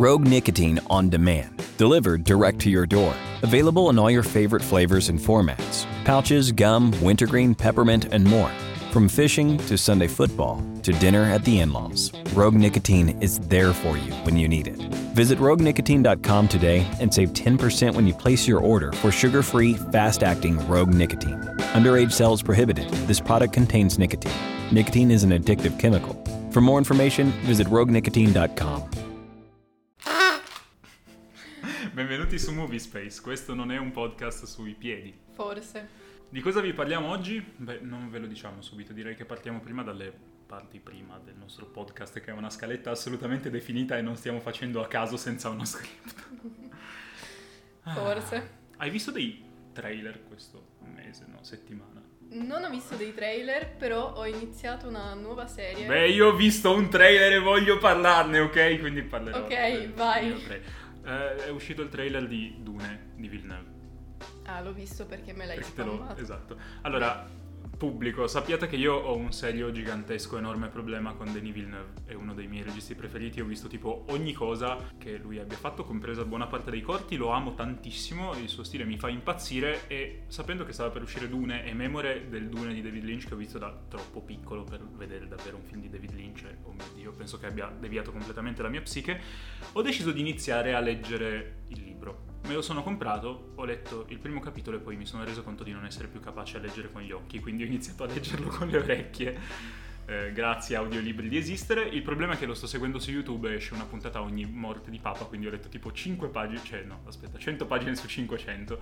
Rogue Nicotine on demand, delivered direct to your door. Available in all your favorite flavors and formats pouches, gum, wintergreen, peppermint, and more. From fishing to Sunday football to dinner at the in laws, Rogue Nicotine is there for you when you need it. Visit roguenicotine.com today and save 10% when you place your order for sugar free, fast acting Rogue Nicotine. Underage sales prohibited. This product contains nicotine. Nicotine is an addictive chemical. For more information, visit roguenicotine.com. Benvenuti su Movie Space, questo non è un podcast sui piedi. Forse. Di cosa vi parliamo oggi? Beh, non ve lo diciamo subito, direi che partiamo prima dalle parti prima del nostro podcast, che è una scaletta assolutamente definita e non stiamo facendo a caso senza uno script. Forse. Ah, hai visto dei trailer questo mese, no? Settimana? Non ho visto dei trailer, però ho iniziato una nuova serie. Beh, io ho visto un trailer e voglio parlarne, ok? Quindi parlerò. Ok, vai. Eh, è uscito il trailer di Dune di Villeneuve. Ah, l'ho visto perché me l'hai Perché lo- spammato. Esatto. Allora, pubblico, sappiate che io ho un serio, gigantesco, enorme problema con Denis Villeneuve. È uno dei miei registi preferiti. Ho visto tipo ogni cosa che lui abbia fatto, compresa buona parte dei corti. Lo amo tantissimo. Il suo stile mi fa impazzire. E sapendo che stava per uscire Dune e memore del Dune di David Lynch, che ho visto da troppo piccolo per vedere davvero un film di David Lynch, e, oh mio dio, penso che abbia deviato completamente la mia psiche, ho deciso di iniziare a leggere il libro. Me lo sono comprato, ho letto il primo capitolo e poi mi sono reso conto di non essere più capace a leggere con gli occhi, quindi ho iniziato a leggerlo con le orecchie. eh, grazie a audiolibri di esistere. Il problema è che lo sto seguendo su YouTube e esce una puntata ogni morte di papa, quindi ho letto tipo 5 pagine, cioè no, aspetta, 100 pagine su 500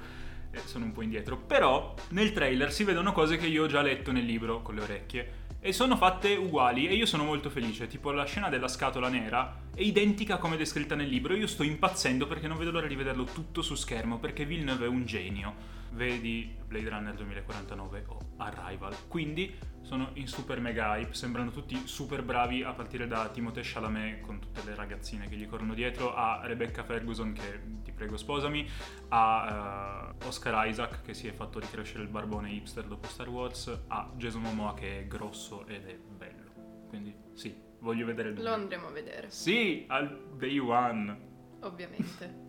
e sono un po' indietro. Però nel trailer si vedono cose che io ho già letto nel libro con le orecchie e sono fatte uguali e io sono molto felice, tipo la scena della scatola nera è identica come descritta nel libro, io sto impazzendo perché non vedo l'ora di vederlo tutto su schermo perché Villeneuve è un genio. Vedi Blade Runner 2049 o Arrival. Quindi sono in super mega hype, sembrano tutti super bravi a partire da Timothée Chalamet con tutte le ragazzine che gli corrono dietro, a Rebecca Ferguson che ti prego sposami, a eh, Oscar Isaac che si è fatto ricrescere il barbone hipster dopo Star Wars, a Jason Momoa che è grosso ed è bello. Quindi sì, voglio vedere il Lo andremo a vedere, Sì, al day one. ovviamente.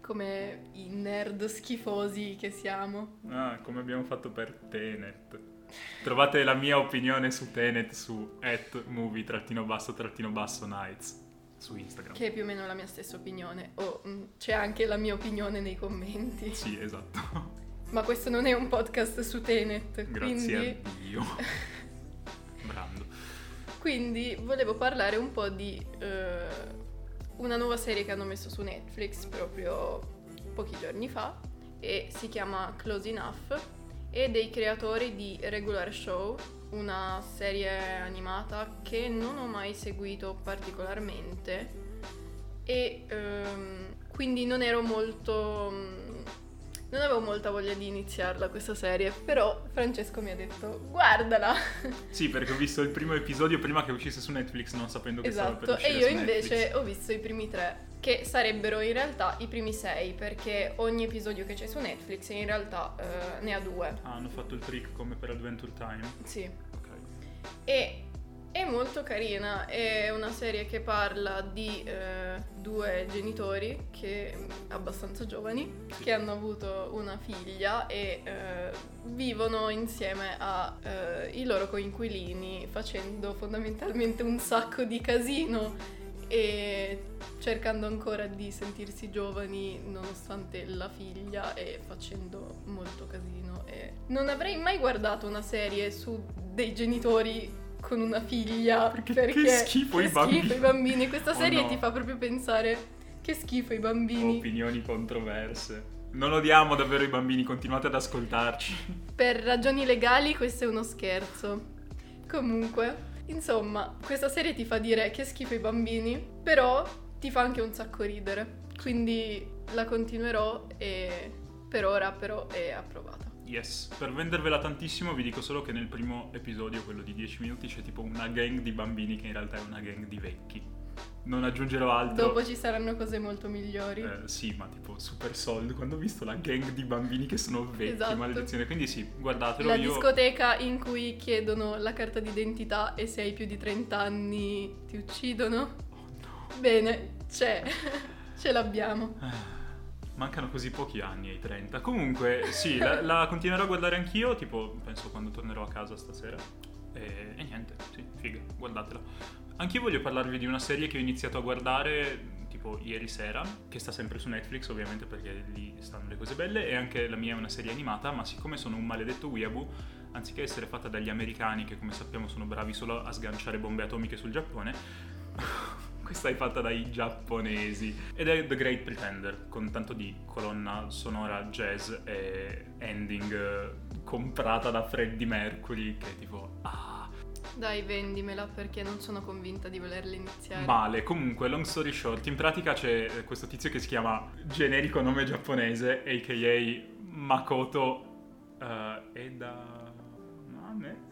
Come i nerd schifosi che siamo. Ah, come abbiamo fatto per Tenet. Trovate la mia opinione su Tenet su at movie trattino basso trattino basso nights su Instagram. Che è più o meno la mia stessa opinione. O mm, c'è anche la mia opinione nei commenti. Sì, esatto. Ma questo non è un podcast su Tenet. Grazie quindi... a Dio. Brando. Quindi volevo parlare un po' di eh, una nuova serie che hanno messo su Netflix proprio pochi giorni fa e si chiama Close Enough e dei creatori di Regular Show, una serie animata che non ho mai seguito particolarmente e ehm, quindi non ero molto... mm, non avevo molta voglia di iniziarla questa serie, però Francesco mi ha detto guardala. Sì, perché ho visto il primo episodio prima che uscisse su Netflix non sapendo che stava per Esatto, e uscire io su invece Netflix. ho visto i primi tre, che sarebbero in realtà i primi sei, perché ogni episodio che c'è su Netflix in realtà eh, ne ha due. Ah, hanno fatto il trick come per Adventure Time. Sì. Ok. E è molto carina, è una serie che parla di eh, due genitori che abbastanza giovani, che hanno avuto una figlia e eh, vivono insieme ai loro coinquilini facendo fondamentalmente un sacco di casino e cercando ancora di sentirsi giovani nonostante la figlia e facendo molto casino. E non avrei mai guardato una serie su dei genitori con una figlia Perché- perché, che schifo i che bambini. schifo i bambini. Questa Oh serie no. ti fa proprio pensare che schifo i bambini. Opinioni controverse. Non odiamo davvero i bambini, continuate ad ascoltarci. Per ragioni legali questo è uno scherzo. Comunque, insomma, questa serie ti fa dire che schifo i bambini, però ti fa anche un sacco ridere. Quindi la continuerò e per ora però è approvata. Yes, per vendervela tantissimo vi dico solo che nel primo episodio, quello di 10 minuti, c'è tipo una gang di bambini che in realtà è una gang di vecchi. Non aggiungerò altro. Dopo ci saranno cose molto migliori. Eh, sì, ma tipo super sold quando ho visto la gang di bambini che sono vecchi, Esatto. maledizione. Quindi sì, guardatelo. La io... discoteca in cui chiedono la carta d'identità e se hai più di 30 anni ti uccidono. Oh no. Bene, C'è, ce l'abbiamo. Mancano così pochi anni ai 30. Comunque, sì, la, la continuerò a guardare anch'io, tipo, penso quando tornerò a casa stasera. E, e niente, sì, figa, guardatela. Anch'io voglio parlarvi di una serie che ho iniziato a guardare tipo ieri sera, che sta sempre su Netflix ovviamente perché lì stanno le cose belle, e anche la mia è una serie animata, ma siccome sono un maledetto weeaboo, anziché essere fatta dagli americani, che come sappiamo sono bravi solo a sganciare bombe atomiche sul Giappone, questa è fatta dai giapponesi. Ed è The Great Pretender, con tanto di colonna sonora jazz e ending eh, comprata da Freddie Mercury, che è tipo... Ah, Dai, vendimela perché non sono convinta di volerla iniziare. Male, comunque, long story short, in pratica c'è eh, questo tizio che si chiama generico nome giapponese, a.k.a. Makoto uh, Edamame?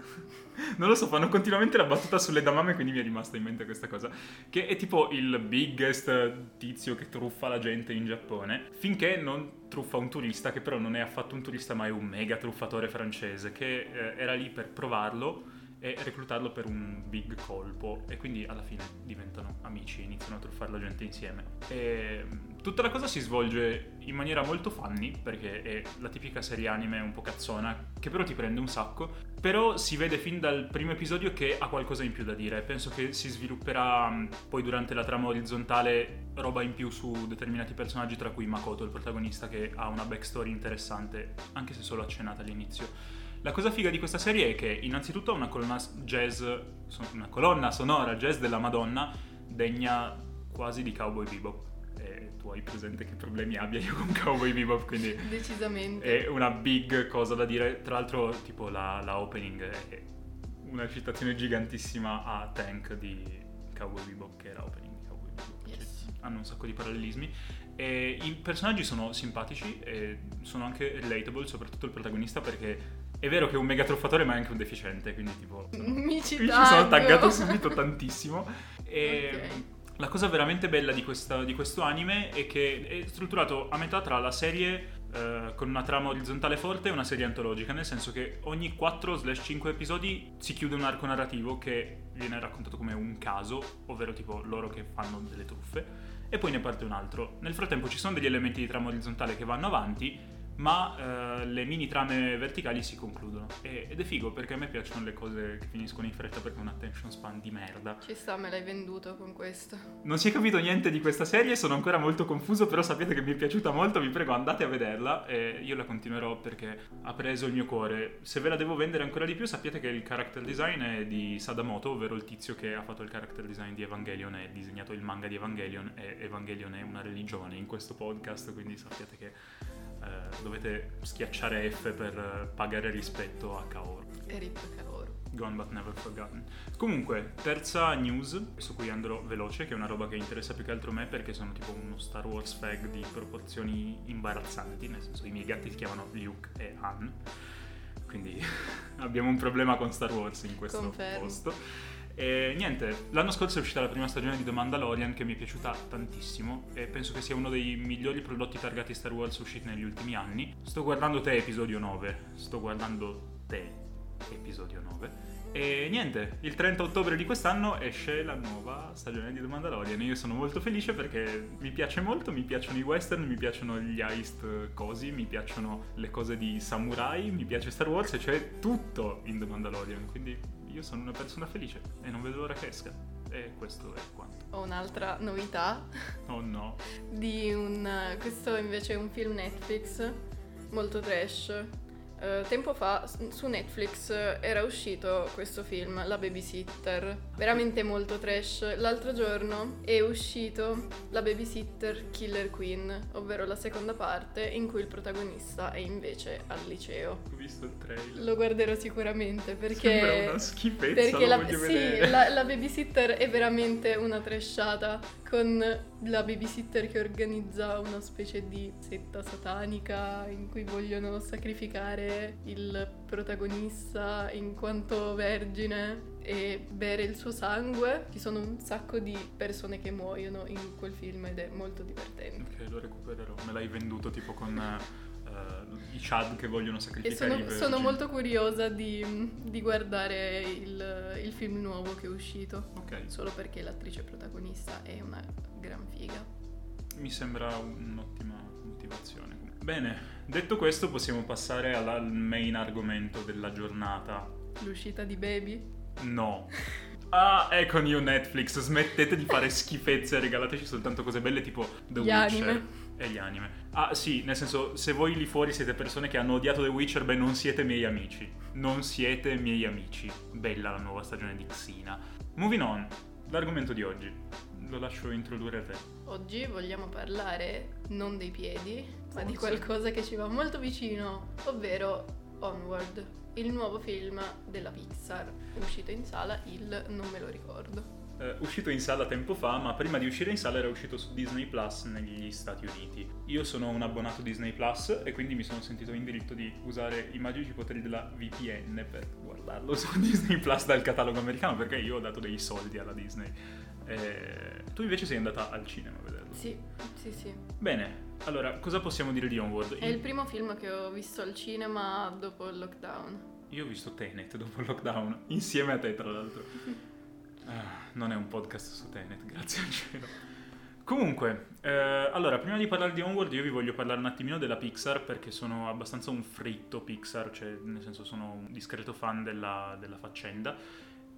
non lo so, fanno continuamente la battuta sull'edamame, quindi mi è rimasta in mente questa cosa. Che è tipo il biggest tizio che truffa la gente in Giappone, finché non truffa un turista, che però non è affatto un turista, ma è un mega truffatore francese, che eh, era lì per provarlo e reclutarlo per un big colpo e quindi alla fine diventano amici e iniziano a truffare la gente insieme. E mm, tutta la cosa si svolge in maniera molto funny perché è la tipica serie anime un po' cazzona che però ti prende un sacco, però si vede fin dal primo episodio che ha qualcosa in più da dire. Penso che si svilupperà mm, poi durante la trama orizzontale roba in più su determinati personaggi tra cui Makoto, il protagonista che ha una backstory interessante anche se solo accennata all'inizio. La cosa figa di questa serie è che innanzitutto ha una colonna jazz, una colonna sonora jazz della Madonna degna quasi di Cowboy Bebop. E tu hai presente che problemi abbia io con Cowboy Bebop, quindi Decisamente. è una big cosa da dire. Tra l'altro, tipo la, la opening è una citazione gigantissima a Tank di Cowboy Bebop, che era opening di Cowboy Bebop. Cioè, Yes. hanno un sacco di parallelismi. E I personaggi sono simpatici e sono anche relatable, soprattutto il protagonista, perché è vero che è un mega truffatore, ma è anche un deficiente, quindi tipo... Mi ci ci sono taggato subito tantissimo. E Ok. la cosa veramente bella di, questa- di questo anime è che è strutturato a metà tra la serie eh, con una trama orizzontale forte e una serie antologica, nel senso che ogni 4-5 episodi si chiude un arco narrativo che viene raccontato come un caso, ovvero tipo loro che fanno delle truffe, e poi ne parte un altro. Nel frattempo ci sono degli elementi di trama orizzontale che vanno avanti, ma eh, le mini trame verticali si concludono. E- ed è figo perché a me piacciono le cose che finiscono in fretta perché ho un attention span di merda. Ci sta, me l'hai venduto con questo. Non si è capito niente di questa serie, sono ancora molto confuso, però sapete che mi è piaciuta molto, vi prego andate a vederla e io la continuerò perché ha preso il mio cuore. Se ve la devo vendere ancora di più, sappiate che il character design è di Sadamoto, ovvero il tizio che ha fatto il character design di Evangelion e disegnato il manga di Evangelion e Evangelion è una religione in questo podcast, quindi sappiate che eh, dovete schiacciare F per eh, pagare rispetto a Kaoru. E rip Kaoru. Gone but never forgotten. Comunque, terza news su cui andrò veloce, che è una roba che interessa più che altro me perché sono tipo uno Star Wars fag di proporzioni imbarazzanti, nel senso i miei gatti si chiamano Luke e Han. Quindi abbiamo un problema con Star Wars in questo Confermo. posto. E niente, l'anno scorso è uscita la prima stagione di The Mandalorian che mi è piaciuta tantissimo e penso che sia uno dei migliori prodotti targati Star Wars usciti negli ultimi anni. Sto guardando te episodio 9, sto guardando te episodio 9. E niente, il 30 ottobre di quest'anno esce la nuova stagione di The Mandalorian e io sono molto felice perché mi piace molto, mi piacciono i western, mi piacciono gli heist cosi, mi piacciono le cose di samurai, mi piace Star Wars e c'è tutto in The Mandalorian, quindi io sono una persona felice e non vedo l'ora che esca. E questo è quanto. Ho un'altra novità Oh no. di un... Questo invece è un film Netflix molto trash. Eh, tempo fa su Netflix eh, era uscito questo film, La Babysitter, veramente molto trash. L'altro giorno è uscito La Babysitter Killer Queen, ovvero la seconda parte in cui il protagonista è invece al liceo. Ho visto il trailer. Lo guarderò sicuramente Sembra perché... una schifezza, Perché la, sì, la, la babysitter è veramente una trashata con la babysitter che organizza una specie di setta satanica in cui vogliono sacrificare il protagonista in quanto vergine e bere il suo sangue. Ci sono un sacco di persone che muoiono in quel film ed è molto divertente. Ok, lo recupererò. Me l'hai venduto tipo con eh, i Chad che vogliono E sacrificare sono, i vergini. sono molto curiosa di, di guardare il, il film nuovo che è uscito. Ok, Solo perché l'attrice protagonista è una gran figa. Mi sembra un'ottima motivazione. Bene, detto questo possiamo passare alla- al main argomento della giornata. L'uscita di Baby. No. Ah, ecco New Netflix, smettete di fare schifezze, regalateci soltanto cose belle tipo The Gli Witcher. anime. E gli anime. Ah, sì, nel senso, se voi lì fuori siete persone che hanno odiato The Witcher, beh, non siete miei amici. Non siete miei amici. Bella la nuova stagione di Xina. Moving on, l'argomento di oggi. Lo lascio introdurre a te. Oggi vogliamo parlare non dei piedi, ma di Forse. qualcosa che ci va molto vicino, ovvero Onward, il nuovo film della Pixar, uscito in sala il non me lo ricordo. Eh, uscito in sala tempo fa, ma prima di uscire in sala era uscito su Disney Plus negli Stati Uniti. Io sono un abbonato Disney Plus e quindi mi sono sentito in diritto di usare i magici poteri della VPN per guardarlo su Disney Plus dal catalogo americano perché io ho dato dei soldi alla Disney. Eh, tu invece sei andata al cinema a vederlo. Sì, sì, sì. Bene, allora cosa possiamo dire di Onward? È il primo film che ho visto al cinema dopo il lockdown. Io ho visto Tenet dopo il lockdown, insieme a te tra l'altro. Ah, non è un podcast su Tenet, grazie al cielo. Comunque, eh, allora, prima di parlare di Onward io vi voglio parlare un attimino della Pixar perché sono abbastanza un fritto Pixar, cioè nel senso sono un discreto fan della, della faccenda.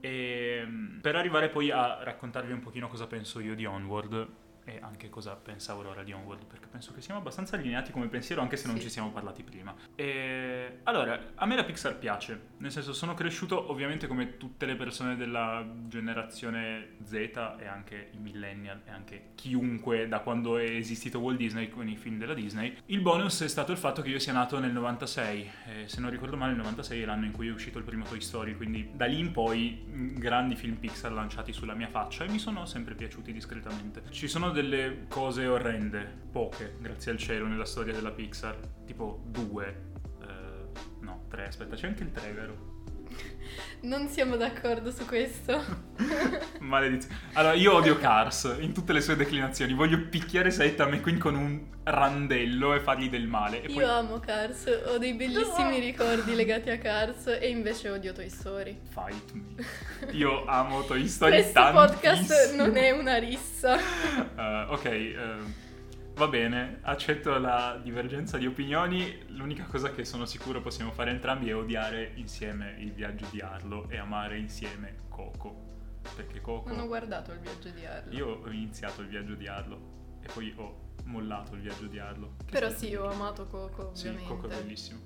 E mm, per arrivare poi a raccontarvi un pochino cosa penso io di Onward e anche cosa pensa Aurora di Onward, perché penso che siamo abbastanza allineati come pensiero anche se non Sì. ci siamo parlati prima. E allora, a me la Pixar piace, nel senso sono cresciuto ovviamente come tutte le persone della generazione Z e anche i millennial e anche chiunque da quando è esistito Walt Disney con i film della Disney. Il bonus è stato il fatto che io sia nato nel 96, e se non ricordo male il 96 è l'anno in cui è uscito il primo Toy Story, quindi da lì in poi grandi film Pixar lanciati sulla mia faccia e mi sono sempre piaciuti discretamente. Ci sono delle cose orrende, poche, grazie al cielo, nella storia della Pixar, tipo due, eh, no, tre, aspetta, c'è anche il tre, vero? Non siamo d'accordo su questo. Maledizione. Allora, io odio Cars in tutte le sue declinazioni. Voglio picchiare Setta McQueen con un randello e fargli del male. E Io poi amo Cars, ho dei bellissimi ricordi legati a Cars e invece odio Toy Story. fight me. Io amo Toy Story Questo tantissimo. podcast non è una rissa. Eh, ok, eh, va bene, accetto la divergenza di opinioni. L'unica cosa che sono sicuro possiamo fare entrambi è odiare insieme il viaggio di Arlo e amare insieme Coco. Perché Coco... Non ho guardato il viaggio di Arlo. Io ho iniziato il viaggio di Arlo e poi ho mollato il viaggio di Arlo. Però sì, ho amato Coco, Sì, ovviamente. Coco è bellissimo.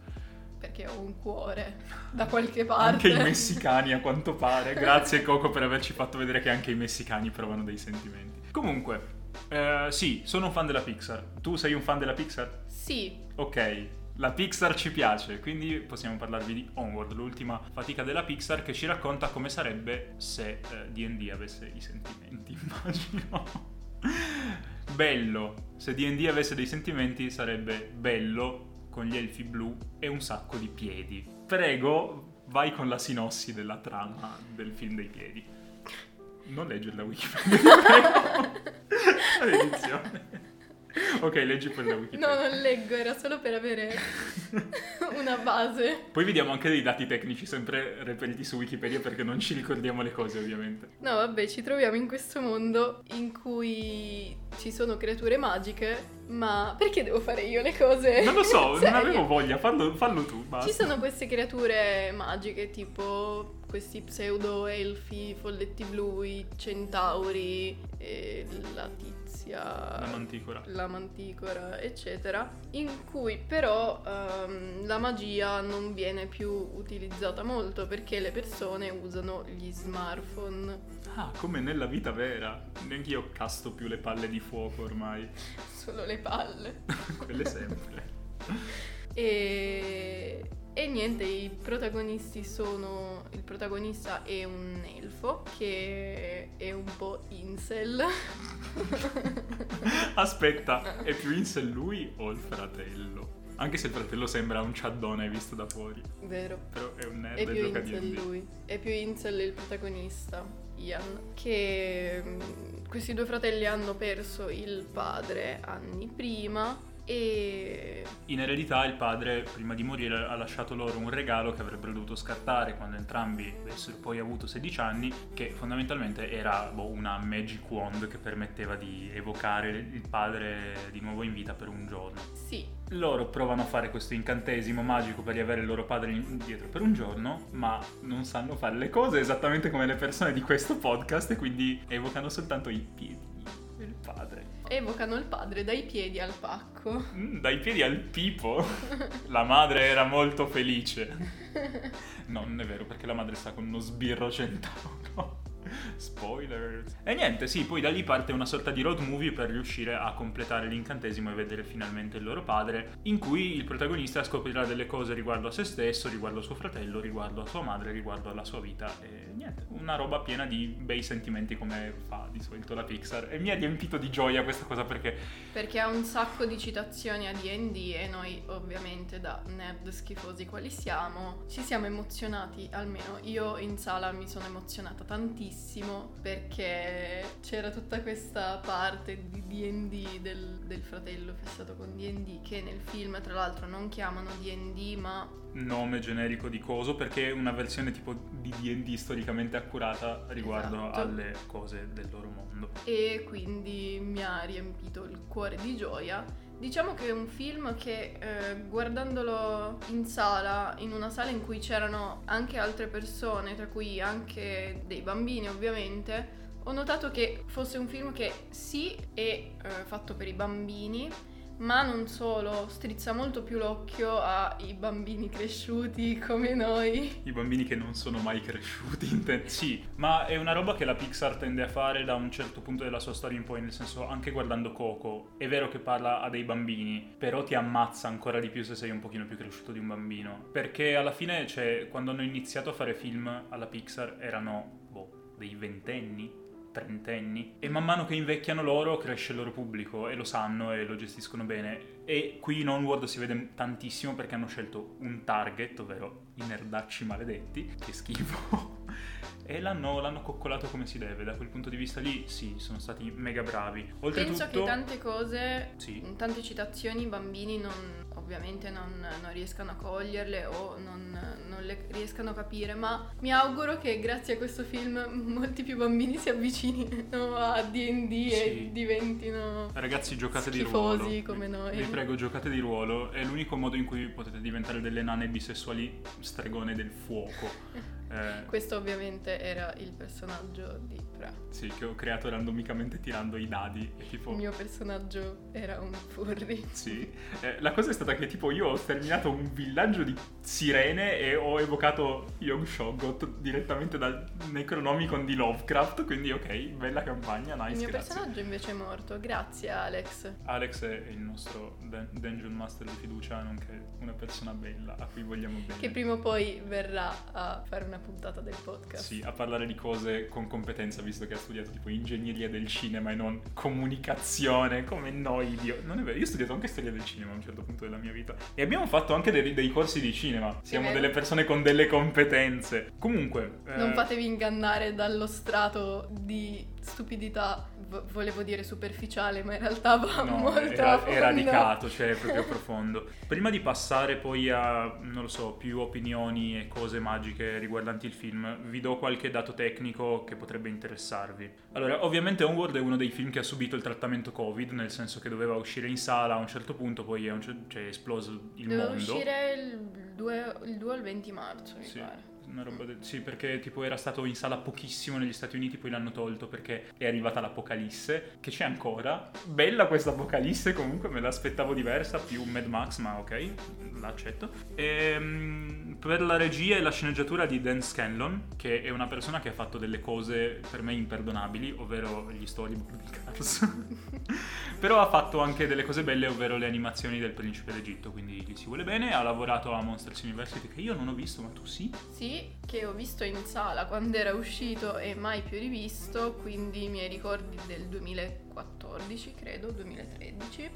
Perché ho un cuore da qualche parte. Anche i messicani a quanto pare. Grazie Coco per averci fatto vedere che anche i messicani provano dei sentimenti. Comunque, eh, sì, sono un fan della Pixar. Tu sei un fan della Pixar? Sì, Ok, la Pixar ci piace, quindi possiamo parlarvi di Onward, l'ultima fatica della Pixar che ci racconta come sarebbe se eh, D&D avesse i sentimenti, immagino. bello, se D&D avesse dei sentimenti sarebbe bello con gli elfi blu e un sacco di piedi. Prego, vai con la sinossi della trama del film dei piedi. Non leggere la Wikipedia. Maledizione. Ok, leggi poi la Wikipedia. no, non leggo, era solo per avere una base. Poi vediamo anche dei dati tecnici sempre reperiti su Wikipedia perché non ci ricordiamo le cose ovviamente. No, vabbè, ci troviamo in questo mondo in cui ci sono creature magiche, ma perché devo fare io le cose? Non lo so, non avevo voglia, fallo, fallo tu, basta. Ci sono queste creature magiche, tipo questi pseudo elfi, folletti blu, i centauri, la tizia, La manticora. la manticora, eccetera, in cui però ehm, la magia non viene più utilizzata molto perché le persone usano gli smartphone, Ah, come nella vita vera. Neanch'io casto più le palle di fuoco ormai. solo le palle. Quelle sempre. E, e niente, i protagonisti sono. Il protagonista è un elfo che è un po' incel. Aspetta, è più incel lui o il fratello? Anche se il fratello sembra un ciaddone visto da fuori. Vero. Però è un nerd È più incel lui. È più incel il protagonista, Ian. Che mm, questi due fratelli hanno perso il padre anni prima E In eredità il padre, prima di morire, ha lasciato loro un regalo che avrebbero dovuto scartare quando entrambi avessero poi avuto 16 anni, che fondamentalmente era boh, una magic wand che permetteva di evocare il padre di nuovo in vita per un giorno. sì, Loro provano a fare questo incantesimo magico per riavere il loro padre indietro per un giorno, ma non sanno fare le cose esattamente come le persone di questo podcast e quindi evocano soltanto i piedi del padre. Evocano il padre dai piedi al pacco. Mm, dai piedi al pipo. La madre era molto felice. No, non è vero, perché la madre sta con uno sbirro centauro. Spoiler. E niente, sì, poi da lì parte una sorta di road movie per riuscire a completare l'incantesimo e vedere finalmente il loro padre, in cui il protagonista scoprirà delle cose riguardo a se stesso, riguardo a suo fratello, riguardo a sua madre, riguardo alla sua vita e niente, una roba piena di bei sentimenti come fa di solito la Pixar e mi ha riempito di gioia questa cosa perché Perché ha un sacco di citazioni a D&D e noi ovviamente da nerd schifosi quali siamo ci siamo emozionati, almeno io in sala mi sono emozionata tantissimo perché c'era tutta questa parte di D&D del, del fratello fissato con D&D che nel film tra l'altro non chiamano D&D ma nome generico di coso perché è una versione tipo di D&D storicamente accurata riguardo Esatto. alle cose del loro mondo. e quindi mi ha riempito il cuore di gioia. Diciamo che è un film che eh, guardandolo in sala, in una sala in cui c'erano anche altre persone, tra cui anche dei bambini ovviamente, ho notato che fosse un film che sì è eh, fatto per i bambini, ma non solo, strizza molto più l'occhio ai bambini cresciuti come noi. I bambini che non sono mai cresciuti, sì, ma è una roba che la Pixar tende a fare da un certo punto della sua storia in poi, nel senso anche guardando Coco, è vero che parla a dei bambini, però ti ammazza ancora di più se sei un pochino più cresciuto di un bambino, perché alla fine, cioè, quando hanno iniziato a fare film alla Pixar erano, boh, dei ventenni, trentenni. E man mano che invecchiano loro cresce il loro pubblico e lo sanno e lo gestiscono bene. E qui in Onward si vede tantissimo perché hanno scelto un target ovvero i nerdacci maledetti. Che schifo e l'hanno, l'hanno coccolato come si deve da quel punto di vista lì sì sono stati mega bravi oltretutto Penso che tante cose, Sì. tante citazioni i bambini non, ovviamente non, non riescano a coglierle o non, non le riescano a capire, ma mi auguro che grazie a questo film molti più bambini si avvicinino a D&D Sì. e diventino Ragazzi, giocate di ruolo. come noi. Vi prego, giocate di ruolo. È l'unico modo in cui potete diventare delle nane bisessuali stregone del fuoco. Eh, Questo ovviamente era il personaggio di Pra. sì, che ho creato randomicamente tirando i dadi. E tipo. Il mio personaggio era un furry. Sì. Eh, la cosa è stata che tipo io ho sterminato un villaggio di sirene e ho evocato Yog Shoggoth direttamente dal Necronomicon di Lovecraft. Quindi, ok, bella campagna, nice. Il mio grazie. personaggio invece è morto. Grazie Alex. Alex è il nostro dun- Dungeon Master di fiducia, nonché una persona bella a cui vogliamo bene. Che prima o poi verrà a fare una puntata del podcast. Sì, a parlare di cose con competenza, visto che ha studiato tipo ingegneria del cinema e non comunicazione, come noi, Dio. Non è vero, io ho studiato anche storia del cinema a un certo punto della mia vita. E abbiamo fatto anche dei, dei corsi di cinema. Siamo delle persone con delle competenze. Comunque... Non eh, fatevi ingannare dallo strato di stupidità, vo- volevo dire superficiale, ma in realtà va No, molto a era, è radicato, cioè è proprio profondo. Prima di passare poi a, non lo so, più opinioni e cose magiche riguardanti il film, vi do qualche dato tecnico che potrebbe interessarvi. Allora, ovviamente Onward è uno dei film che ha subito il trattamento Covid, nel senso che doveva uscire in sala a un certo punto, poi a un cioè, è esploso il Doveva mondo. uscire il 2, il 2 al 20 marzo, mi Sì. pare. Una roba del- sì, perché tipo era stato in sala pochissimo negli Stati Uniti, poi l'hanno tolto perché è arrivata l'Apocalisse, che c'è ancora. Bella questa Apocalisse, comunque me l'aspettavo diversa, più Mad Max, ma ok, l'accetto. Ehm, per la regia e la sceneggiatura di Dan Scanlon, che è una persona che ha fatto delle cose per me imperdonabili, ovvero gli storyboard di Cars. Però ha fatto anche delle cose belle, ovvero le animazioni del Principe d'Egitto, quindi gli si vuole bene. Ha lavorato a Monsters University, che io non ho visto, ma tu sì? Sì, che ho visto in sala quando era uscito e mai più rivisto, quindi i miei ricordi del 2014, credo, 2013.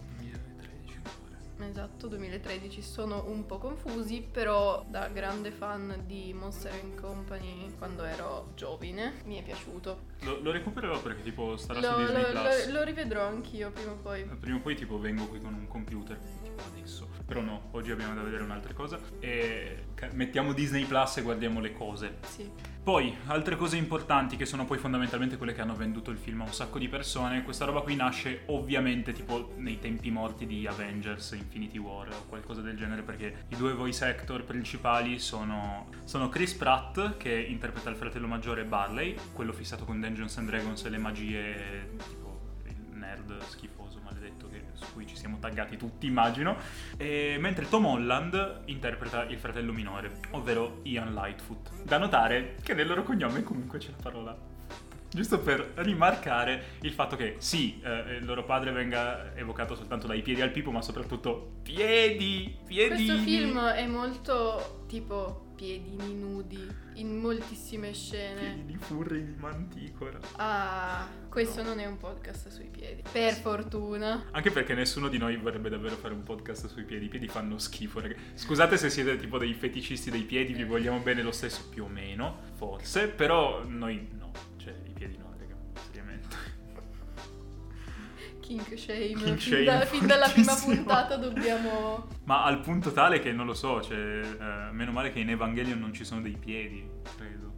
2013 ancora. Esatto, 2013. Sono un po' confusi, però da grande fan di Monster Company quando ero giovane mi è piaciuto. Lo, lo recupererò perché tipo starà Lo, su Disney lo- Plus. lo- lo rivedrò anch'io prima o poi. Prima o poi tipo vengo qui con un computer, tipo adesso. Però no, oggi abbiamo da vedere un'altra cosa. E mettiamo Disney Plus e guardiamo le cose. Sì. Poi, altre cose importanti che sono poi fondamentalmente quelle che hanno venduto il film a un sacco di persone, questa roba qui nasce ovviamente tipo nei tempi morti di Avengers, Infinity War o qualcosa del genere, perché i due voice actor principali sono, sono Chris Pratt, che interpreta il fratello maggiore Barley, quello fissato con Dungeons and Dragons e le magie, tipo il nerd schifoso, cui ci siamo taggati tutti, immagino, e mentre Tom Holland interpreta il fratello minore, ovvero Ian Lightfoot. Da notare che nel loro cognome comunque c'è la parola Giusto per rimarcare il fatto che sì, eh, il loro padre venga evocato soltanto dai piedi al pipo, ma soprattutto piedi, piedi. Questo film è molto tipo piedini nudi in moltissime scene. Piedi di furri di manticora. Ah, questo non è un podcast sui piedi. Per fortuna. Anche perché nessuno di noi vorrebbe davvero fare un podcast sui piedi. I piedi fanno schifo. raga. Scusate se siete tipo dei feticisti dei piedi, vi vogliamo bene lo stesso, più o meno, forse. Però noi Kink shame. Kink fin, shame da- fin dalla prima puntata dobbiamo. Ma al punto tale che non lo so, cioè, eh, meno male che in Evangelion non ci sono dei piedi, credo.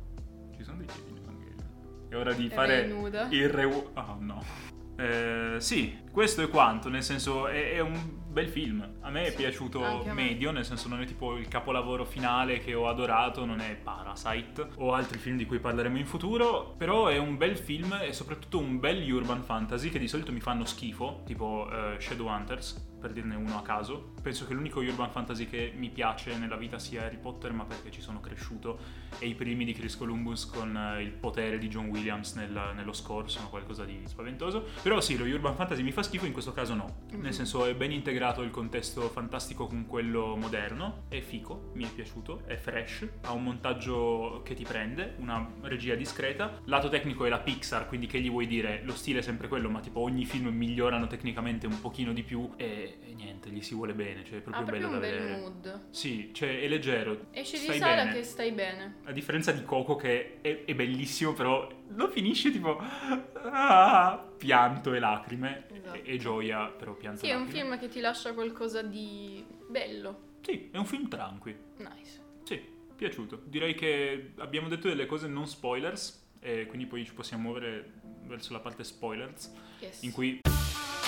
Ci sono dei piedi in Evangelion. È ora di È fare il re... Oh no. Eh, sì, questo è quanto, nel senso è, è un bel film. A me è Sì, piaciuto a me. medio, nel senso non è tipo il capolavoro finale che ho adorato, non è Parasite o altri film di cui parleremo in futuro, però è un bel film e soprattutto un bel urban fantasy che di solito mi fanno schifo, tipo eh, Shadowhunters, per dirne uno a caso. Penso che l'unico urban fantasy che mi piace nella vita sia Harry Potter, ma perché ci sono cresciuto e i primi di Chris Columbus con eh, il potere di John Williams nel- nello score sono qualcosa di spaventoso. Però sì, lo urban fantasy mi fa schifo, in questo caso no. Mhm. Nel senso è ben integrato il contesto fantastico con quello moderno, è fico, mi è piaciuto, è fresh, ha un montaggio che ti prende, una regia discreta. Lato tecnico è la Pixar, quindi che gli vuoi dire? Lo stile è sempre quello, ma tipo ogni film migliorano tecnicamente un pochino di più e, e niente, gli si vuole bene, cioè è proprio Ha proprio bello da bel vedere. mood. Sì, cioè è leggero. Esci di sala bene. che stai bene. A differenza di Coco che è, è bellissimo, però lo finisce tipo ah, pianto e lacrime Esatto. e, e gioia, però pianto Sì, e è un film che ti lascia qualcosa di bello. Sì, è un film tranqui. Nice. Sì, piaciuto. Direi che abbiamo detto delle cose non spoilers e quindi poi ci possiamo muovere verso la parte spoilers Yes. in cui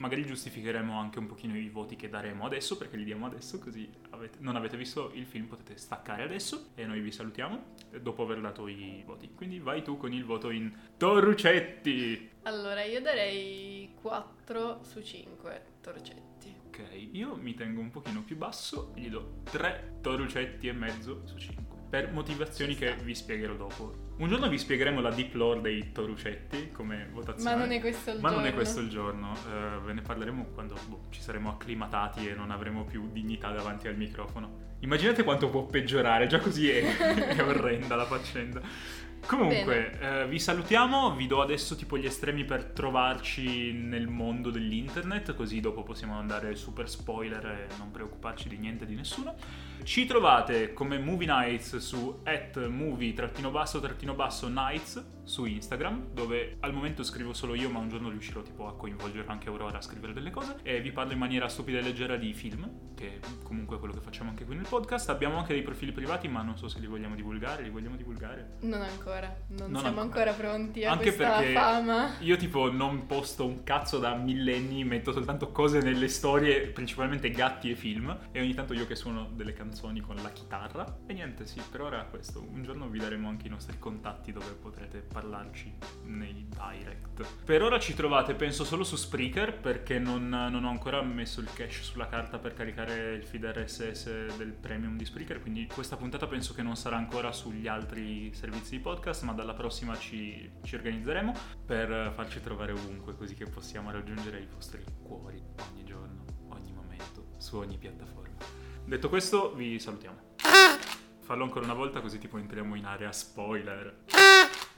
magari giustificheremo anche un pochino i voti che daremo adesso perché li diamo adesso così avete- non avete visto il film potete staccare adesso e noi vi salutiamo eh, dopo aver dato i voti. Quindi vai tu con il voto in Torrucetti. Allora, io darei 4 su 5 torcetti. Ok, io mi tengo un pochino più basso e gli do 3 Torrucetti e mezzo su 5. Per motivazioni che vi spiegherò dopo. Un giorno vi spiegheremo la deep lore dei Torucetti come votazione. Ma non è questo il Ma giorno. non è questo il giorno, eh, ve ne parleremo quando boh, ci saremo acclimatati e non avremo più dignità davanti al microfono. Immaginate quanto può peggiorare, già così è, è orrenda la faccenda. Comunque, eh, vi salutiamo, vi do adesso tipo gli estremi per trovarci nel mondo dell'internet, così dopo possiamo andare super spoiler e non preoccuparci di niente di nessuno. Ci trovate come Movie Nights su at movie-basso-nights su Instagram, dove al momento scrivo solo io, ma un giorno riuscirò tipo a coinvolgere anche Aurora a scrivere delle cose. E vi parlo in maniera stupida e leggera di film, che comunque è quello che facciamo anche qui nel podcast. Abbiamo anche dei profili privati, ma non so se li vogliamo divulgare. Li vogliamo divulgare? Non ancora, non, Non siamo ancora. ancora, pronti a Anche perché fama. io tipo non posto un cazzo da millenni, metto soltanto cose nelle storie, principalmente gatti e film, e ogni tanto io che suono delle canzoni con la chitarra. E niente, sì, per ora è questo. Un giorno vi daremo anche i nostri contatti dove potrete parlarci nei direct. Per ora ci trovate, penso, solo su Spreaker perché non, non ho ancora messo il cache sulla carta per caricare il feed RSS del premium di Spreaker, quindi questa puntata penso che non sarà ancora sugli altri servizi di podcast, ma dalla prossima ci, ci organizzeremo per farci trovare ovunque, così che possiamo raggiungere i vostri cuori ogni giorno, ogni momento, su ogni piattaforma. Detto questo, vi salutiamo. Fallo ancora una volta così tipo entriamo in area spoiler.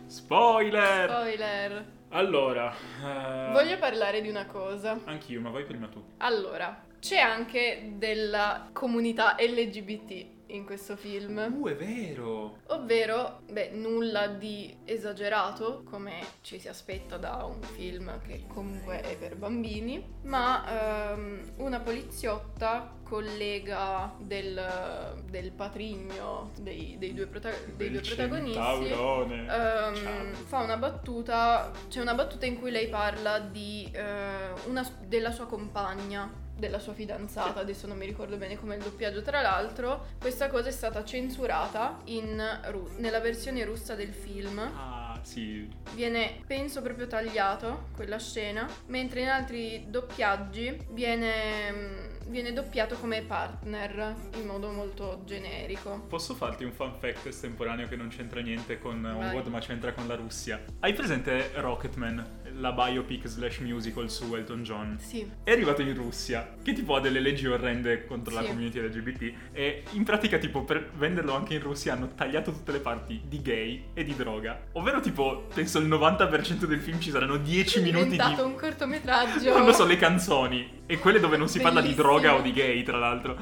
Spoiler! Spoiler. Allora, eh, Voglio parlare di una cosa. anch'io, ma vai prima tu. Allora, c'è anche della comunità LGBT in questo film. Uh, è vero! Ovvero, beh, nulla di esagerato, come ci si aspetta da un film che comunque è per bambini, ma ehm, una poliziotta, collega del, del patrigno dei, dei due, prota- dei due protagonisti, ehm, fa una battuta, c'è una battuta in cui lei parla di, eh, una- della sua compagna della sua fidanzata, adesso non mi ricordo bene come il doppiaggio tra l'altro, questa cosa è stata censurata in ru- nella versione russa del film, Ah, sì. viene penso proprio tagliato quella scena, mentre in altri doppiaggi viene, viene doppiato come partner in modo molto generico. Posso farti un fun fact estemporaneo che non c'entra niente con Vai. Onward ma c'entra con la Russia? Hai presente Rocketman, la biopic slash musical su Elton John? Sì, È arrivato in Russia, che tipo ha delle leggi orrende contro la Sì. community LGBT e in pratica tipo per venderlo anche in Russia hanno tagliato tutte le parti di gay e di droga. Ovvero tipo, penso il 90% del film ci saranno 10 è minuti di... diventato un cortometraggio. Non lo so, le canzoni. E quelle dove non si parla di Bellissimo. droga o di gay, tra l'altro.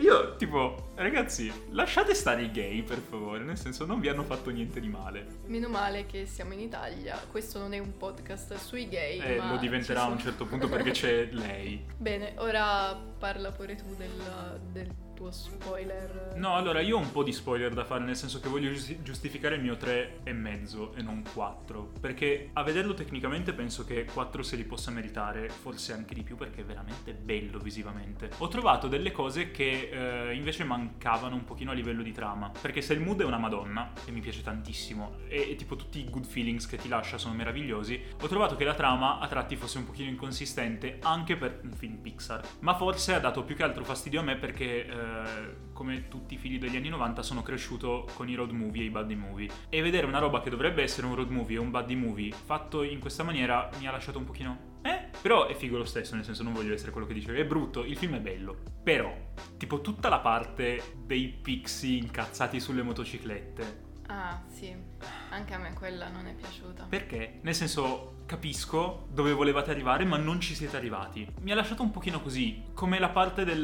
Io, tipo, ragazzi, lasciate stare i gay, per favore. Nel senso, non vi hanno fatto niente di male. Meno male che siamo in Italia, questo non è un podcast sui gay. Eh, lo diventerà a un certo punto perché c'è lei. Bene, ora parla pure tu del, del tuo spoiler. No, allora io ho un po' di spoiler da fare, nel senso che voglio giusti- giustificare il mio 3 e mezzo e non 4. Perché a vederlo tecnicamente penso che 4 se li possa meritare, forse anche di più perché è veramente bello visivamente. Ho trovato delle cose che eh, invece mancavano un pochino a livello di trama. Perché se il mood è una madonna, e mi piace tantissimo, e, e tipo tutti i good feelings che ti lascia sono meravigliosi, ho trovato che la trama a tratti fosse un pochino inconsistente anche per un film Pixar. Ma forse ha dato più che altro fastidio a me perché, eh, come tutti i figli degli anni 90, sono cresciuto con i road movie e i buddy movie. E vedere una roba che dovrebbe essere un road movie e un buddy movie fatto in questa maniera mi ha lasciato un pochino... Eh? Però è figo lo stesso, nel senso non voglio essere quello che dice è brutto, il film è bello. Però, tipo tutta la parte dei pixie incazzati sulle motociclette, Ah, sì. Anche a me quella non è piaciuta. perché? Nel senso, capisco dove volevate arrivare, ma non ci siete arrivati. Mi ha lasciato un pochino così, come la parte del,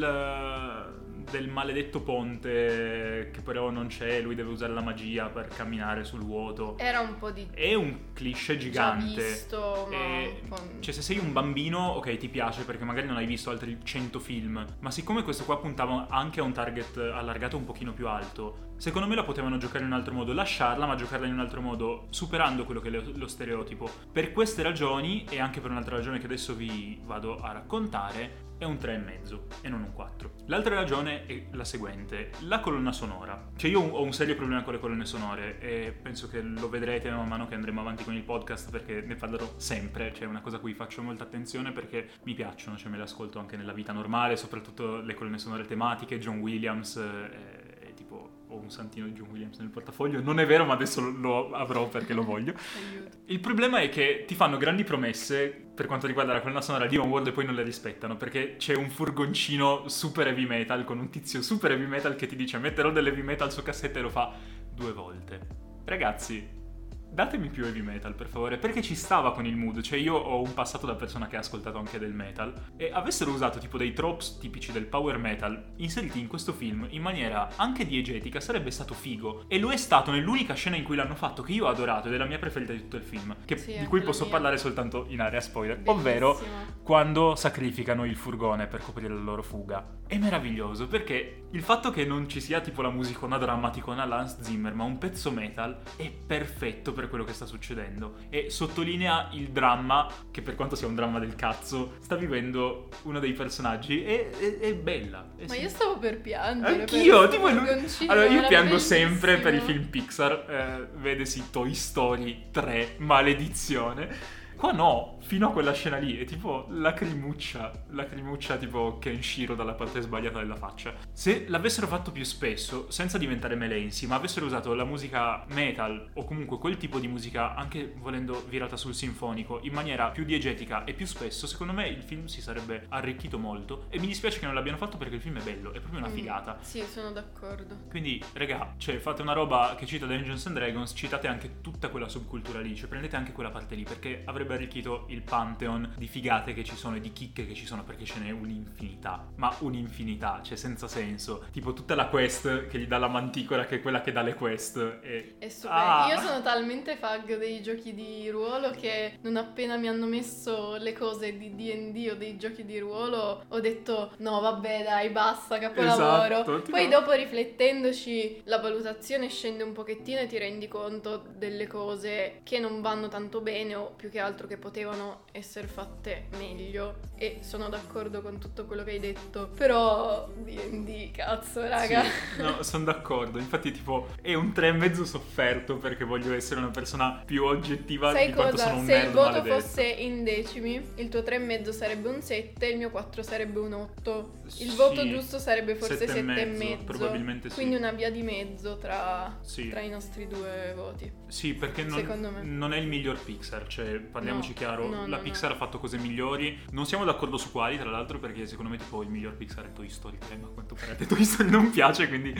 del maledetto ponte che però non c'è, lui deve usare la magia per camminare sul vuoto. Era un po' di È un cliché già gigante. visto, ma E, cioè, se sei un bambino, ok, ti piace perché magari non hai visto altri 100 film. Ma siccome questo qua puntava anche a un target allargato un pochino più alto, secondo me la potevano giocare in un altro modo. Lasciarla, ma giocarla in un altro modo, superando quello che è lo stereotipo. Per queste ragioni, e anche per un'altra ragione che adesso vi vado a raccontare, è un 3,5 e non un 4. L'altra ragione è la seguente, la colonna sonora. Cioè io ho un serio problema con le colonne sonore e penso che lo vedrete man mano che andremo avanti con il podcast perché ne parlerò sempre, cioè è una cosa a cui faccio molta attenzione perché mi piacciono, cioè me le ascolto anche nella vita normale, soprattutto le colonne sonore tematiche, John Williams, eh, ho un santino di John Williams nel portafoglio, non è vero ma adesso lo- avrò perché lo voglio. Il problema è che ti fanno grandi promesse per quanto riguarda la colonna sonora di Onward e poi non le rispettano perché c'è un furgoncino super heavy metal con un tizio super heavy metal che ti dice metterò dell'heavy metal su cassetta e lo fa due volte. Ragazzi, datemi più heavy metal per favore perché ci stava con il mood, cioè io ho un passato da persona che ha ascoltato anche del metal e avessero usato tipo dei tropes tipici del power metal inseriti in questo film in maniera anche diegetica sarebbe stato figo e lo è stato nell'unica scena in cui l'hanno fatto che io ho adorato ed è la mia preferita di tutto il film che- Sì, di cui posso mia. parlare soltanto in area spoiler ovvero Bellissima. quando sacrificano il furgone per coprire la loro fuga. È meraviglioso perché il fatto che non ci sia tipo la musicona drammaticona Lance Zimmer, ma un pezzo metal è perfetto per quello che sta succedendo e sottolinea il dramma, che per quanto sia un dramma del cazzo, sta vivendo uno dei personaggi e è, è bella. È Ma sì- io stavo per piangere. Anch'io, per tipo, allora io piango bellissimo. sempre per i film Pixar, eh, vedesi Toy Story 3, maledizione. Qua no, fino a quella scena lì, è tipo lacrimuccia, lacrimuccia tipo Kenshiro dalla parte sbagliata della faccia. Se l'avessero fatto più spesso, senza diventare Melensi, ma avessero usato la musica metal o comunque quel tipo di musica, anche volendo virata sul sinfonico, in maniera più diegetica e più spesso, secondo me il film si sarebbe arricchito molto. E mi dispiace che non l'abbiano fatto perché il film è bello, è proprio una Mm, figata. Sì, sono d'accordo. Quindi, regà, cioè, fate una roba che cita Dungeons and Dragons, citate anche tutta quella subcultura lì, cioè prendete anche quella parte lì, perché avrebbe arricchito il pantheon di figate che ci sono e di chicche che ci sono, perché ce n'è un'infinità. Ma un'infinità, cioè senza senso. Tipo tutta la quest che gli dà la manticora, che è quella che dà le quest. E... È super. Ah! Io sono talmente fag dei giochi di ruolo che non appena mi hanno messo le cose di DD o dei giochi di ruolo ho detto no vabbè dai basta capolavoro. Esatto, Poi dopo riflettendoci la valutazione scende un pochettino e ti rendi conto delle cose che non vanno tanto bene o più che altro che potevano essere fatte meglio e sono d'accordo con tutto quello che hai detto. Però D&D cazzo raga. Sì, no, sono d'accordo. Infatti, tipo, è un 3,5 sofferto perché voglio essere una persona più oggettiva Sai di quanto cosa? sono un Se il nerd voto maledetto. fosse in decimi, il tuo 3,5 sarebbe un 7, il mio 4 sarebbe un 8. Il Sì, voto giusto sarebbe forse sette e 7,5. mezzo, probabilmente sì. Quindi una via di mezzo tra, Sì. tra i nostri due voti. Sì, perché Secondo non, me. non è il miglior Pixar, cioè parliamoci No, chiaro, no, la no, Pixar ha fatto cose migliori, non siamo d'accordo su quali tra l'altro perché secondo me tipo il miglior Pixar è Toy Story 3, ma a quanto pare Toy Story non piace, quindi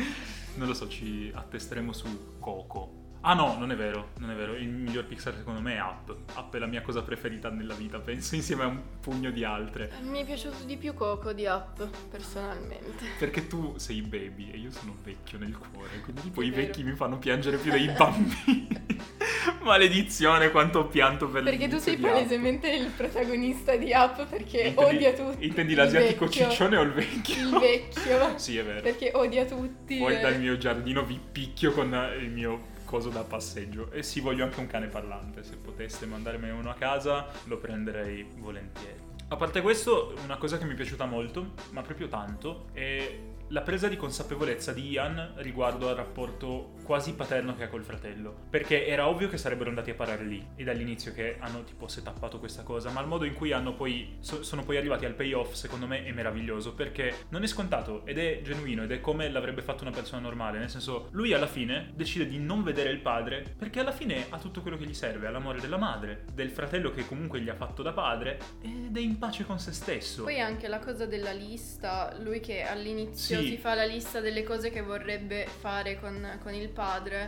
non lo so, ci attesteremo su Coco. Ah no, non è vero, non è vero, il miglior Pixar secondo me è Up. Up è la mia cosa preferita nella vita, penso, insieme a un pugno di altre. Mi è piaciuto di più Coco di Up, personalmente. Perché tu sei baby e io sono vecchio nel cuore, quindi tipo i vecchi mi fanno piangere più dei bambini. Maledizione quanto ho pianto per Perché tu sei Up. palesemente il protagonista di Up perché Intendi- odia tutti. Intendi l'asiatico vecchio. ciccione o il vecchio? Il vecchio. sì, è vero. Perché odia tutti. Poi e- dal mio giardino vi picchio con il mio coso da passeggio. E sì, voglio anche un cane parlante. Se poteste mandarmene uno a casa, lo prenderei volentieri. A parte questo, una cosa che mi è piaciuta molto, ma proprio tanto, è la presa di consapevolezza di Ian riguardo al rapporto quasi paterno che ha col fratello. Perché era ovvio che sarebbero andati a parare lì, e dall'inizio che hanno tipo setappato questa cosa, ma il modo in cui hanno poi, so- sono poi arrivati al payoff secondo me è meraviglioso, perché non è scontato ed è genuino ed è come l'avrebbe fatto una persona normale, nel senso lui alla fine decide di non vedere il padre perché alla fine ha tutto quello che gli serve, ha l'amore della madre, del fratello che comunque gli ha fatto da padre ed è in pace con se stesso. Poi anche la cosa della lista, lui che all'inizio Sì. si fa la lista delle cose che vorrebbe fare con, con il padre,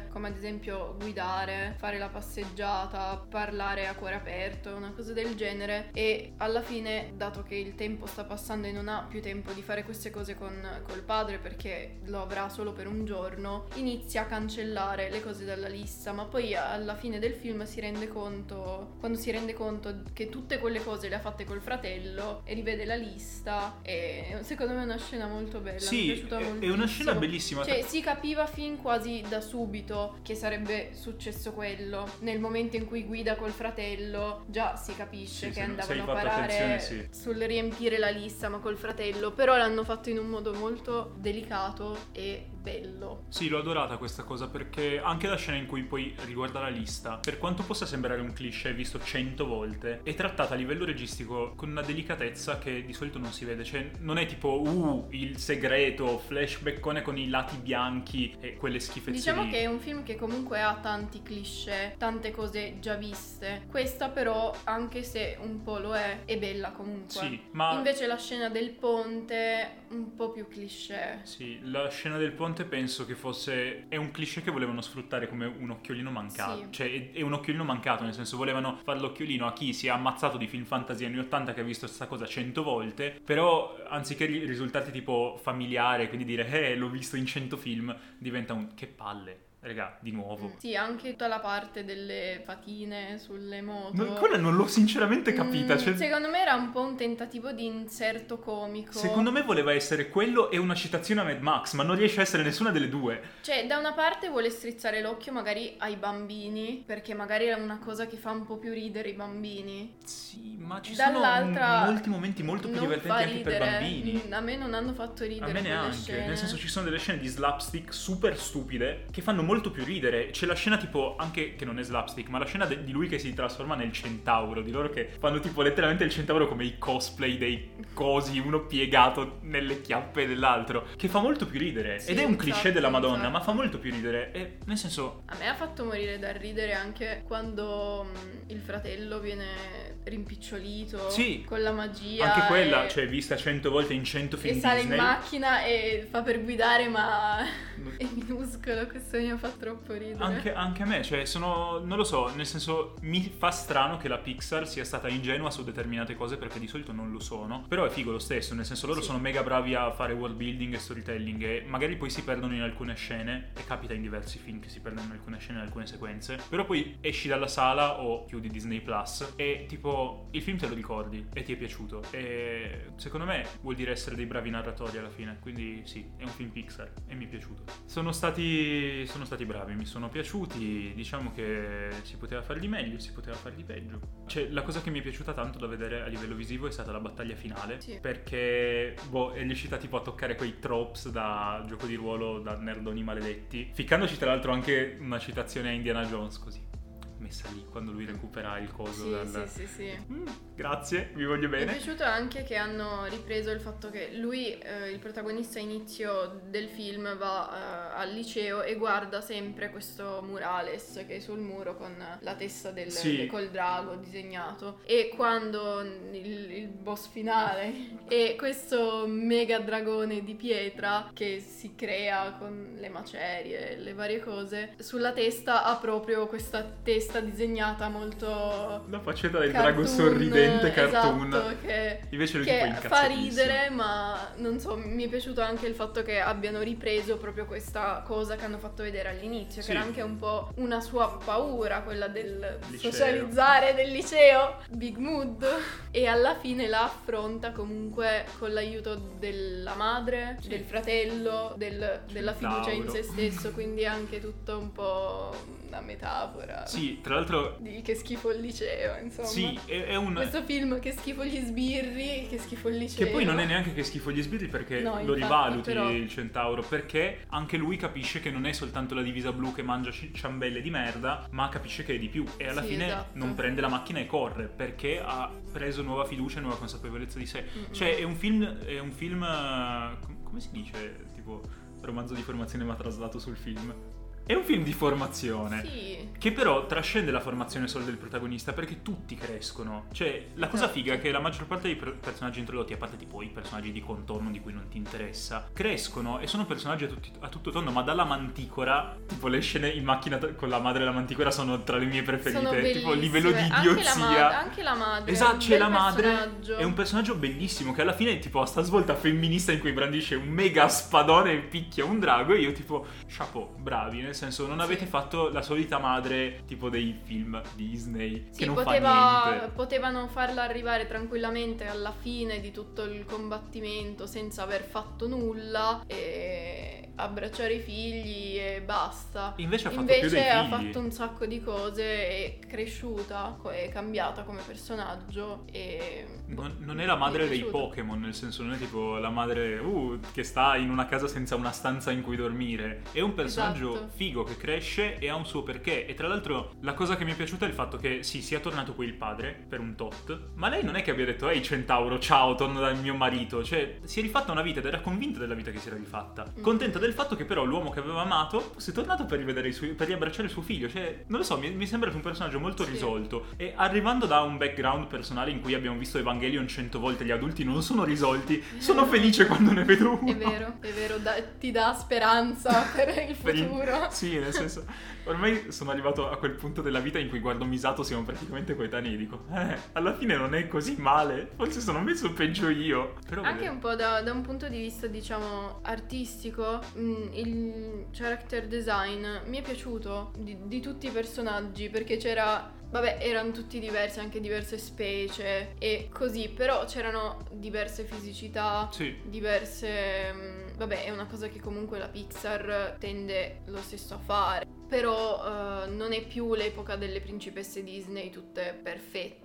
come ad esempio guidare, fare la passeggiata, parlare a cuore aperto, una cosa del genere. E alla fine, dato che il tempo sta passando e non ha più tempo di fare queste cose con col padre perché lo avrà solo per un giorno, inizia a cancellare le cose dalla lista, ma poi alla fine del film si rende conto, quando si rende conto che tutte quelle cose le ha fatte col fratello e rivede la lista e secondo me è una scena molto bella, mi è Sì, piaciuta è, è una scena bellissima. Cioè, si capiva fin quasi da subito che sarebbe successo quello. Nel momento in cui guida col fratello, già si capisce Sì, che andavano a parare sì. sul riempire la lista, ma col fratello. Però l'hanno fatto in un modo molto delicato e bello. Sì, l'ho adorata questa cosa perché anche la scena in cui poi riguarda la lista, per quanto possa sembrare un cliché visto cento volte, è trattata a livello registico con una delicatezza che di solito non si vede. Cioè, non è tipo, uh, il segreto, flashbackone con i lati bianchi e quelle schifezze Diciamo che è un film che comunque ha tanti cliché, tante cose già viste. Questa però, anche se un po' lo è, è bella comunque. Sì, ma... Invece la scena del ponte, un po' più cliché. Sì, la scena del ponte penso che fosse. È un cliché che volevano sfruttare come un occhiolino mancato. Sì. Cioè, è, un occhiolino mancato, nel senso volevano fare l'occhiolino a chi si è ammazzato di film fantasy anni 80 che ha visto questa cosa cento volte. Però, anziché ri- risultati tipo familiare, quindi dire, eh, l'ho visto in cento film, diventa un che palle. Raga, di nuovo. Sì, anche tutta la parte delle fatine sulle moto. No, quella non l'ho sinceramente capita. Mm, cioè- Secondo me era un po' un tentativo di inserto comico. Secondo me voleva essere quello e una citazione a Mad Max, ma non riesce a essere nessuna delle due. Cioè, da una parte vuole strizzare l'occhio magari ai bambini, perché magari è una cosa che fa un po' più ridere i bambini. Sì, ma ci Dall'altra sono molti momenti molto più divertenti anche per bambini. Mm, A me non hanno fatto A ridere me quelle neanche, nel senso ci sono delle scene di slapstick super stupide che fanno molto più ridere. C'è la scena tipo, anche che non è slapstick, ma la scena de- di lui che si trasforma nel centauro, di loro che fanno tipo letteralmente il centauro come i cosplay dei cosi, uno piegato nelle chiappe dell'altro, che fa molto più ridere. Sì, Ed è un un cliché della Madonna, sacco. ma fa molto più ridere. E nel senso, A me ha fatto morire da ridere anche quando mm, il fratello viene rimpicciolito Sì. con la magia. anche quella, e- cioè vista cento volte in cento film E sale Disney. in macchina e fa per guidare, ma è minuscolo. Questo mi fatto troppo ridere. Anche, anche a me, cioè sono, non lo so, nel senso mi fa strano che la Pixar sia stata ingenua su determinate cose perché di solito non lo sono, però è figo lo stesso, nel senso loro Sì. sono mega bravi a fare world building e storytelling e magari poi si perdono in alcune scene, e capita in diversi film che si perdono in alcune scene, in alcune sequenze, però poi esci dalla sala o chiudi Disney Plus e tipo il film te lo ricordi e ti è piaciuto e secondo me vuol dire essere dei bravi narratori alla fine, quindi sì, è un film Pixar e mi è piaciuto. Sono stati, sono stati bravi, mi sono piaciuti, diciamo che si poteva fargli meglio, si poteva fargli peggio. Cioè, la cosa che mi è piaciuta tanto da vedere a livello visivo è stata la battaglia finale, Sì. perché boh, è riuscita tipo a toccare quei tropes da gioco di ruolo, da nerdoni maledetti, ficcandoci tra l'altro anche una citazione a Indiana Jones così. Messa lì quando lui recupera il coso Sì, dal... sì, sì, sì. Mm, grazie, vi voglio Mi è bene. piaciuto anche che hanno ripreso il fatto che lui, eh, il protagonista inizio del film, va eh, al liceo e guarda sempre questo murales che è sul muro con la testa del, Sì. col drago disegnato. E quando il, il boss finale è questo mega dragone di pietra che si crea con le macerie e le varie cose, sulla testa ha proprio questa testa disegnata molto La faccetta del cartoon, drago sorridente cartoon. esatto, che, Invece lui che fa ridere, ma non so, mi è piaciuto anche il fatto che abbiano ripreso proprio questa cosa che hanno fatto vedere all'inizio, Sì. che era anche un po' una sua paura, quella del Liceo. socializzare del liceo, Big Mood, e alla fine la affronta comunque con l'aiuto della madre, Sì. del fratello, del- della fiducia in se stesso, quindi anche tutto un po' una metafora. Sì, tra l'altro... Di che schifo il liceo, insomma. Sì, è, è un... Questo film che schifo gli sbirri, che schifo il liceo. Che poi non è neanche che schifo gli sbirri perché No, lo infatti, rivaluti però- il centauro, perché anche lui capisce che non è soltanto la divisa blu che mangia ci- ciambelle di merda, ma capisce che è di più e alla Sì, fine esatto. non prende la macchina e corre perché ha preso nuova fiducia e nuova consapevolezza di sé. Mm-mm. Cioè è un film, è un film, eh, com- come si dice, tipo romanzo di formazione ma traslato sul film? È un film di formazione. Sì. Che però trascende la formazione solo del protagonista perché tutti crescono. Cioè, la cosa Esatto. figa è che la maggior parte dei per- personaggi introdotti, a parte tipo i personaggi di contorno di cui non ti interessa, crescono e sono personaggi a, tutti- a tutto tondo, ma dalla manticora, tipo le scene in macchina con la madre della manticora sono tra le mie preferite. Tipo livello di bellissime. Anche la, idiozia. mad- anche la madre. Esatto, c'è la madre, è un personaggio bellissimo che alla fine tipo ha sta svolta femminista in cui brandisce un mega spadone e picchia un drago e io tipo, chapeau, bravi, nel senso non Sì. avete fatto la solita madre tipo dei film Disney Sì, che non poteva- potevano farla arrivare tranquillamente alla fine di tutto il combattimento senza aver fatto nulla e abbracciare i figli e basta. Invece ha fatto più Invece dei ha fatto un sacco di cose, è cresciuta, è cambiata come personaggio e... boh, Non, non è la madre dei piaciuto. Pokémon, nel senso non è tipo la madre uh, che sta in una casa senza una stanza in cui dormire. È un personaggio Esatto. figo che cresce e ha un suo perché. E tra l'altro la cosa che mi è piaciuta è il fatto che sì, sia tornato poi il padre per un tot, ma lei non è che abbia detto ehi centauro, ciao, torno dal mio marito. Cioè, si è rifatta una vita ed era convinta della vita che si era rifatta. Mm. Contenta del fatto che però l'uomo che aveva amato fosse tornato per rivedere i suoi, per riabbracciare suo figlio. Cioè, non lo so, mi, mi sembra un personaggio molto Sì. risolto. E arrivando da un background personale in cui abbiamo visto Evangelion cento volte, gli adulti non sono risolti, sono felice quando ne vedo uno. È vero, è vero, da- ti dà speranza per il Per il- futuro. Sì, nel senso, ormai sono arrivato a quel punto della vita in cui guardo Misato, siamo praticamente coetanei e dico, eh, alla fine non è così male, forse sono messo peggio io. Però Anche vedete. un po' da, da un punto di vista, diciamo, artistico, mh, il character design mi è piaciuto di, di tutti i personaggi perché c'era. Vabbè, erano tutti diversi, anche diverse specie e così, però c'erano diverse fisicità, Sì. diverse... mh, Vabbè, è una cosa che comunque la Pixar tende lo stesso a fare. Però eh, non è più l'epoca delle principesse Disney tutte perfette.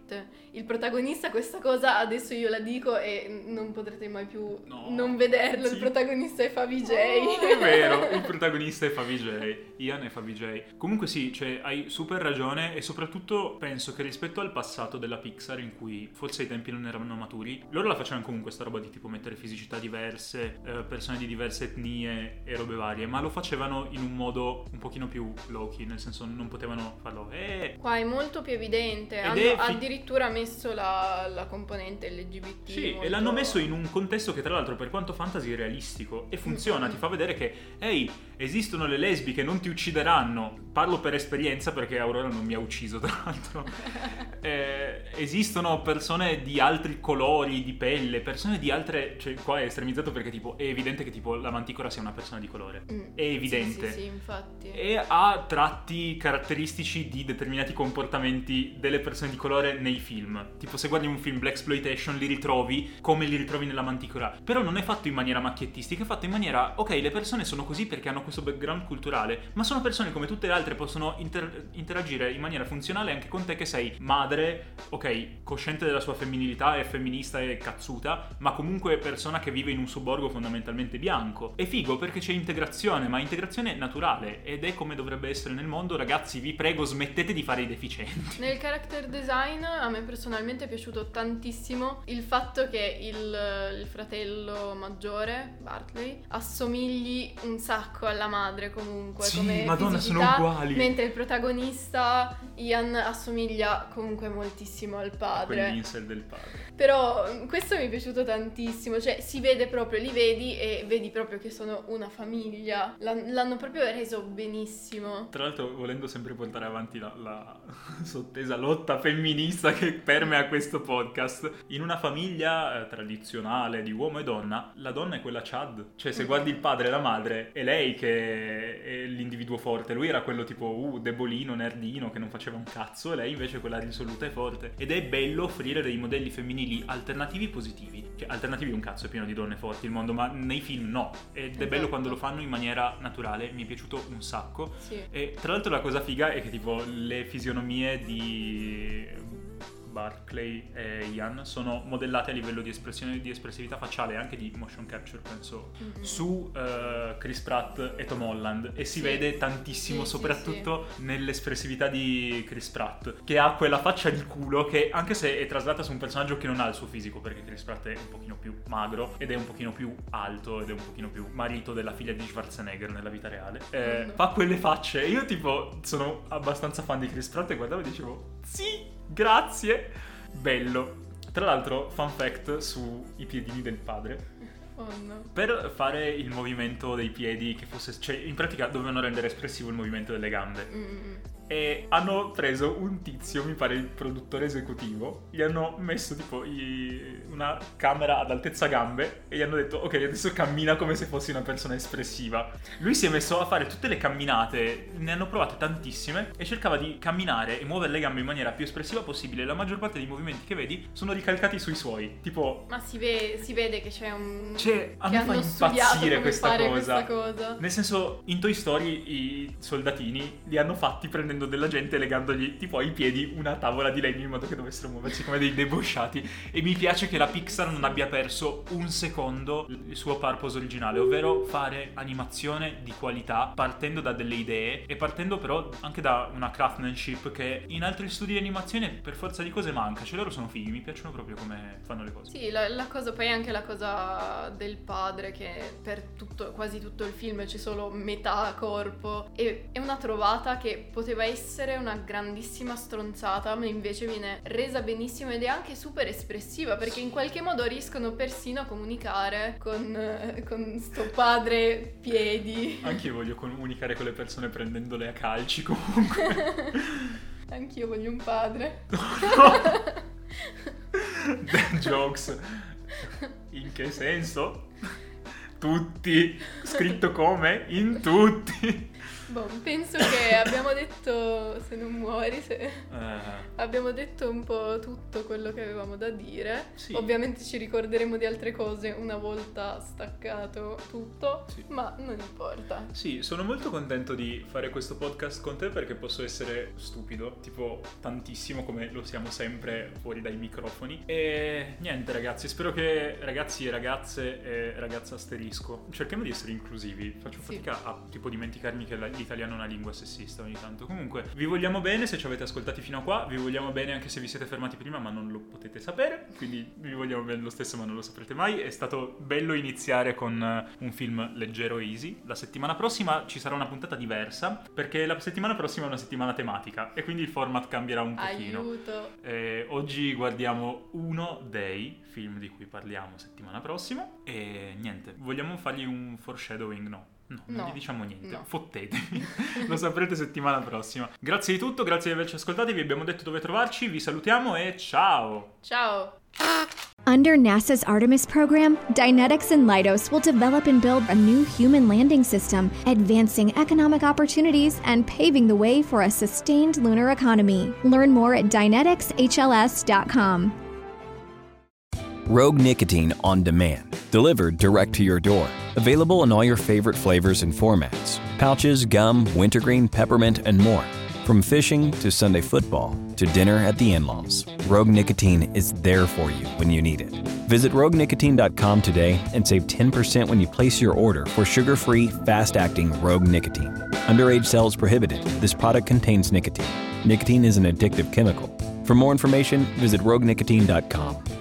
Il protagonista questa cosa adesso io la dico e non potrete mai più No. non vederlo. Sì. Il protagonista è Fabi J. Oh, è vero, il protagonista è Fabi J. Ian è Fabi J. Comunque sì, cioè, hai super ragione e soprattutto penso che rispetto al passato della Pixar in cui forse ai tempi non erano maturi, loro la facevano comunque sta roba di tipo mettere fisicità diverse, eh, persone di diverse etnie e robe varie, ma lo facevano in un modo un pochino più low-key, nel senso non potevano farlo eh, Qua è molto più evidente. Hanno fi- addirittura messo la, la componente LGBT. Sì, molto- e l'hanno messo in un contesto che tra l'altro per quanto fantasy è realistico e funziona, Mm. ti fa vedere che ehi, esistono le lesbiche, non ti uccideranno. Parlo per esperienza perché Aurora non mi ha ucciso tra l'altro. Eh, esistono persone di altri colori di pelle, persone di altre, cioè qua è estremizzato perché tipo è evidente che tipo la manticora sia una persona di colore. Mm. È evidente. Sì, sì, sì, infatti. E ha tratti caratteristici di determinati comportamenti delle persone di colore nei film. Tipo, se guardi un film Black Exploitation, li ritrovi come li ritrovi nella Manticora. Però non è fatto in maniera macchiettistica, è fatto in maniera, ok, le persone sono così perché hanno questo background culturale, ma sono persone come tutte le altre, possono inter- interagire in maniera funzionale anche con te che sei madre, ok, cosciente della sua femminilità, è femminista e cazzuta, ma comunque persona che vive in un sobborgo fondamentalmente bianco. È figo perché c'è integrazione, ma integrazione naturale ed è come dovrebbe essere nel mondo. Ragazzi, vi prego, smettete di fare i deficienti. Nel character design a me personalmente è piaciuto tantissimo il fatto che il, il fratello maggiore, Bartley, assomigli un sacco alla madre comunque. Sì, come Madonna, sono fisicità, uguali. Mentre il protagonista, Ian, assomiglia comunque moltissimo al padre. Quell'incel del padre. Però mm, questo mi è piaciuto tantissimo, cioè si vede proprio, li vedi e vedi proprio che sono una famiglia. L'han- L'hanno proprio reso benissimo. Tra l'altro, volendo sempre portare avanti la, la sottesa lotta femminista che permea questo podcast, in una famiglia eh, tradizionale di uomo e donna, la donna è quella Chad. Cioè, se guardi il padre e la madre, è lei che è l'individuo forte. Lui era quello tipo, uh, debolino, nerdino, che non faceva un cazzo, e lei invece è quella risoluta e forte. Ed è bello offrire dei modelli femminili alternativi positivi. Cioè, alternativi un cazzo, è pieno di donne forti il mondo, ma nei film no. Ed è bello Esatto. quando lo fanno in maniera naturale, mi è piaciuto un sacco. Sì. E tra l'altro la cosa figa è che tipo le fisionomie di Barclay e Ian sono modellate a livello di espressione di espressività facciale e anche di motion capture, penso, Mhm. su eh, Chris Pratt e Tom Holland e si Sì. vede tantissimo, Sì, sì, soprattutto nell'espressività di Chris Pratt, che ha quella faccia di culo che anche se è traslata su un personaggio che non ha il suo fisico, perché Chris Pratt è un pochino più magro ed è un pochino più alto ed è un pochino più marito della figlia di Schwarzenegger nella vita reale, eh, Mm. fa quelle facce. E io tipo sono abbastanza fan di Chris Pratt e guardavo e dicevo sì, grazie, bello. Tra l'altro, fun fact sui piedini del padre. Oh no. Per fare il movimento dei piedi che fosse... Cioè, in pratica dovevano rendere espressivo il movimento delle gambe. Mm. E hanno preso un tizio, mi pare il produttore esecutivo, gli hanno messo tipo i- una camera ad altezza gambe e gli hanno detto ok adesso cammina come se fossi una persona espressiva. Lui si è messo a fare tutte le camminate, ne hanno provate tantissime e cercava di camminare e muovere le gambe in maniera più espressiva possibile. La maggior parte dei movimenti che vedi sono ricalcati sui suoi, tipo... Ma si, ve- si vede che c'è un... Cioè, a me fa impazzire questa cosa. questa cosa. Nel senso, in Toy Story i soldatini li hanno fatti prendendo della gente e legandogli tipo ai piedi una tavola di legno in modo che dovessero muoversi come dei debosciati. E mi piace che la Pixar non abbia perso un secondo il suo purpose originale, ovvero fare animazione di qualità partendo da delle idee e partendo però anche da una craftsmanship che in altri studi di animazione per forza di cose manca. Cioè loro sono fighi, mi piacciono proprio come fanno le cose. Sì, la, la cosa, poi anche la cosa del padre che per tutto, quasi tutto il film c'è solo metà corpo. E, è una trovata che poteva essere una grandissima stronzata, ma invece viene resa benissimo ed è anche super espressiva perché in qualche modo riescono persino a comunicare con, eh, con sto padre piedi. Anche io voglio comunicare con le persone prendendole a calci comunque. Anch'io voglio un padre. Dad jokes. In che senso? Tutti. Scritto come? In tutti. Boh, penso che abbiamo detto, se non muori, se... Eh, abbiamo detto un po' tutto quello che avevamo da dire. Sì. Ovviamente ci ricorderemo di altre cose una volta staccato tutto, Sì. ma non importa. Sì, sono molto contento di fare questo podcast con te perché posso essere stupido, tipo tantissimo come lo siamo sempre fuori dai microfoni. E niente ragazzi, spero che ragazzi e ragazze e ragazza asterisco, cerchiamo di essere inclusivi, faccio Sì. fatica a tipo dimenticarmi che la- l'italiano è una lingua sessista ogni tanto. Comunque, vi vogliamo bene se ci avete ascoltati fino a qua, vi vogliamo bene anche se vi siete fermati prima ma non lo potete sapere, quindi vi vogliamo bene lo stesso ma non lo saprete mai. È stato bello iniziare con eh, un film leggero e easy. La settimana prossima ci sarà una puntata diversa perché la settimana prossima è una settimana tematica e quindi il format cambierà un pochino. Aiuto. Eh, oggi guardiamo uno dei film di cui parliamo settimana prossima e niente, vogliamo fargli un foreshadowing? No. No, non No. gli diciamo niente, No. fottetevi, lo saprete settimana prossima. Grazie di tutto, grazie di averci ascoltati, vi abbiamo detto dove trovarci, vi salutiamo e ciao! Ciao. Under NASA's Artemis program, Dynetics and Leidos will develop and build a new human landing system, advancing economic opportunities and paving the way for a sustained lunar economy. Learn more at dyneticsHLS.com. Rogue Nicotine on demand, delivered direct to your door. Available in all your favorite flavors and formats pouches, gum, wintergreen, peppermint, and more. From fishing to Sunday football to dinner at the in laws, Rogue Nicotine is there for you when you need it. Visit roguenicotine.com today and save 10% when you place your order for sugar free, fast acting Rogue Nicotine. Underage sales prohibited. This product contains nicotine. Nicotine is an addictive chemical. For more information, visit roguenicotine.com.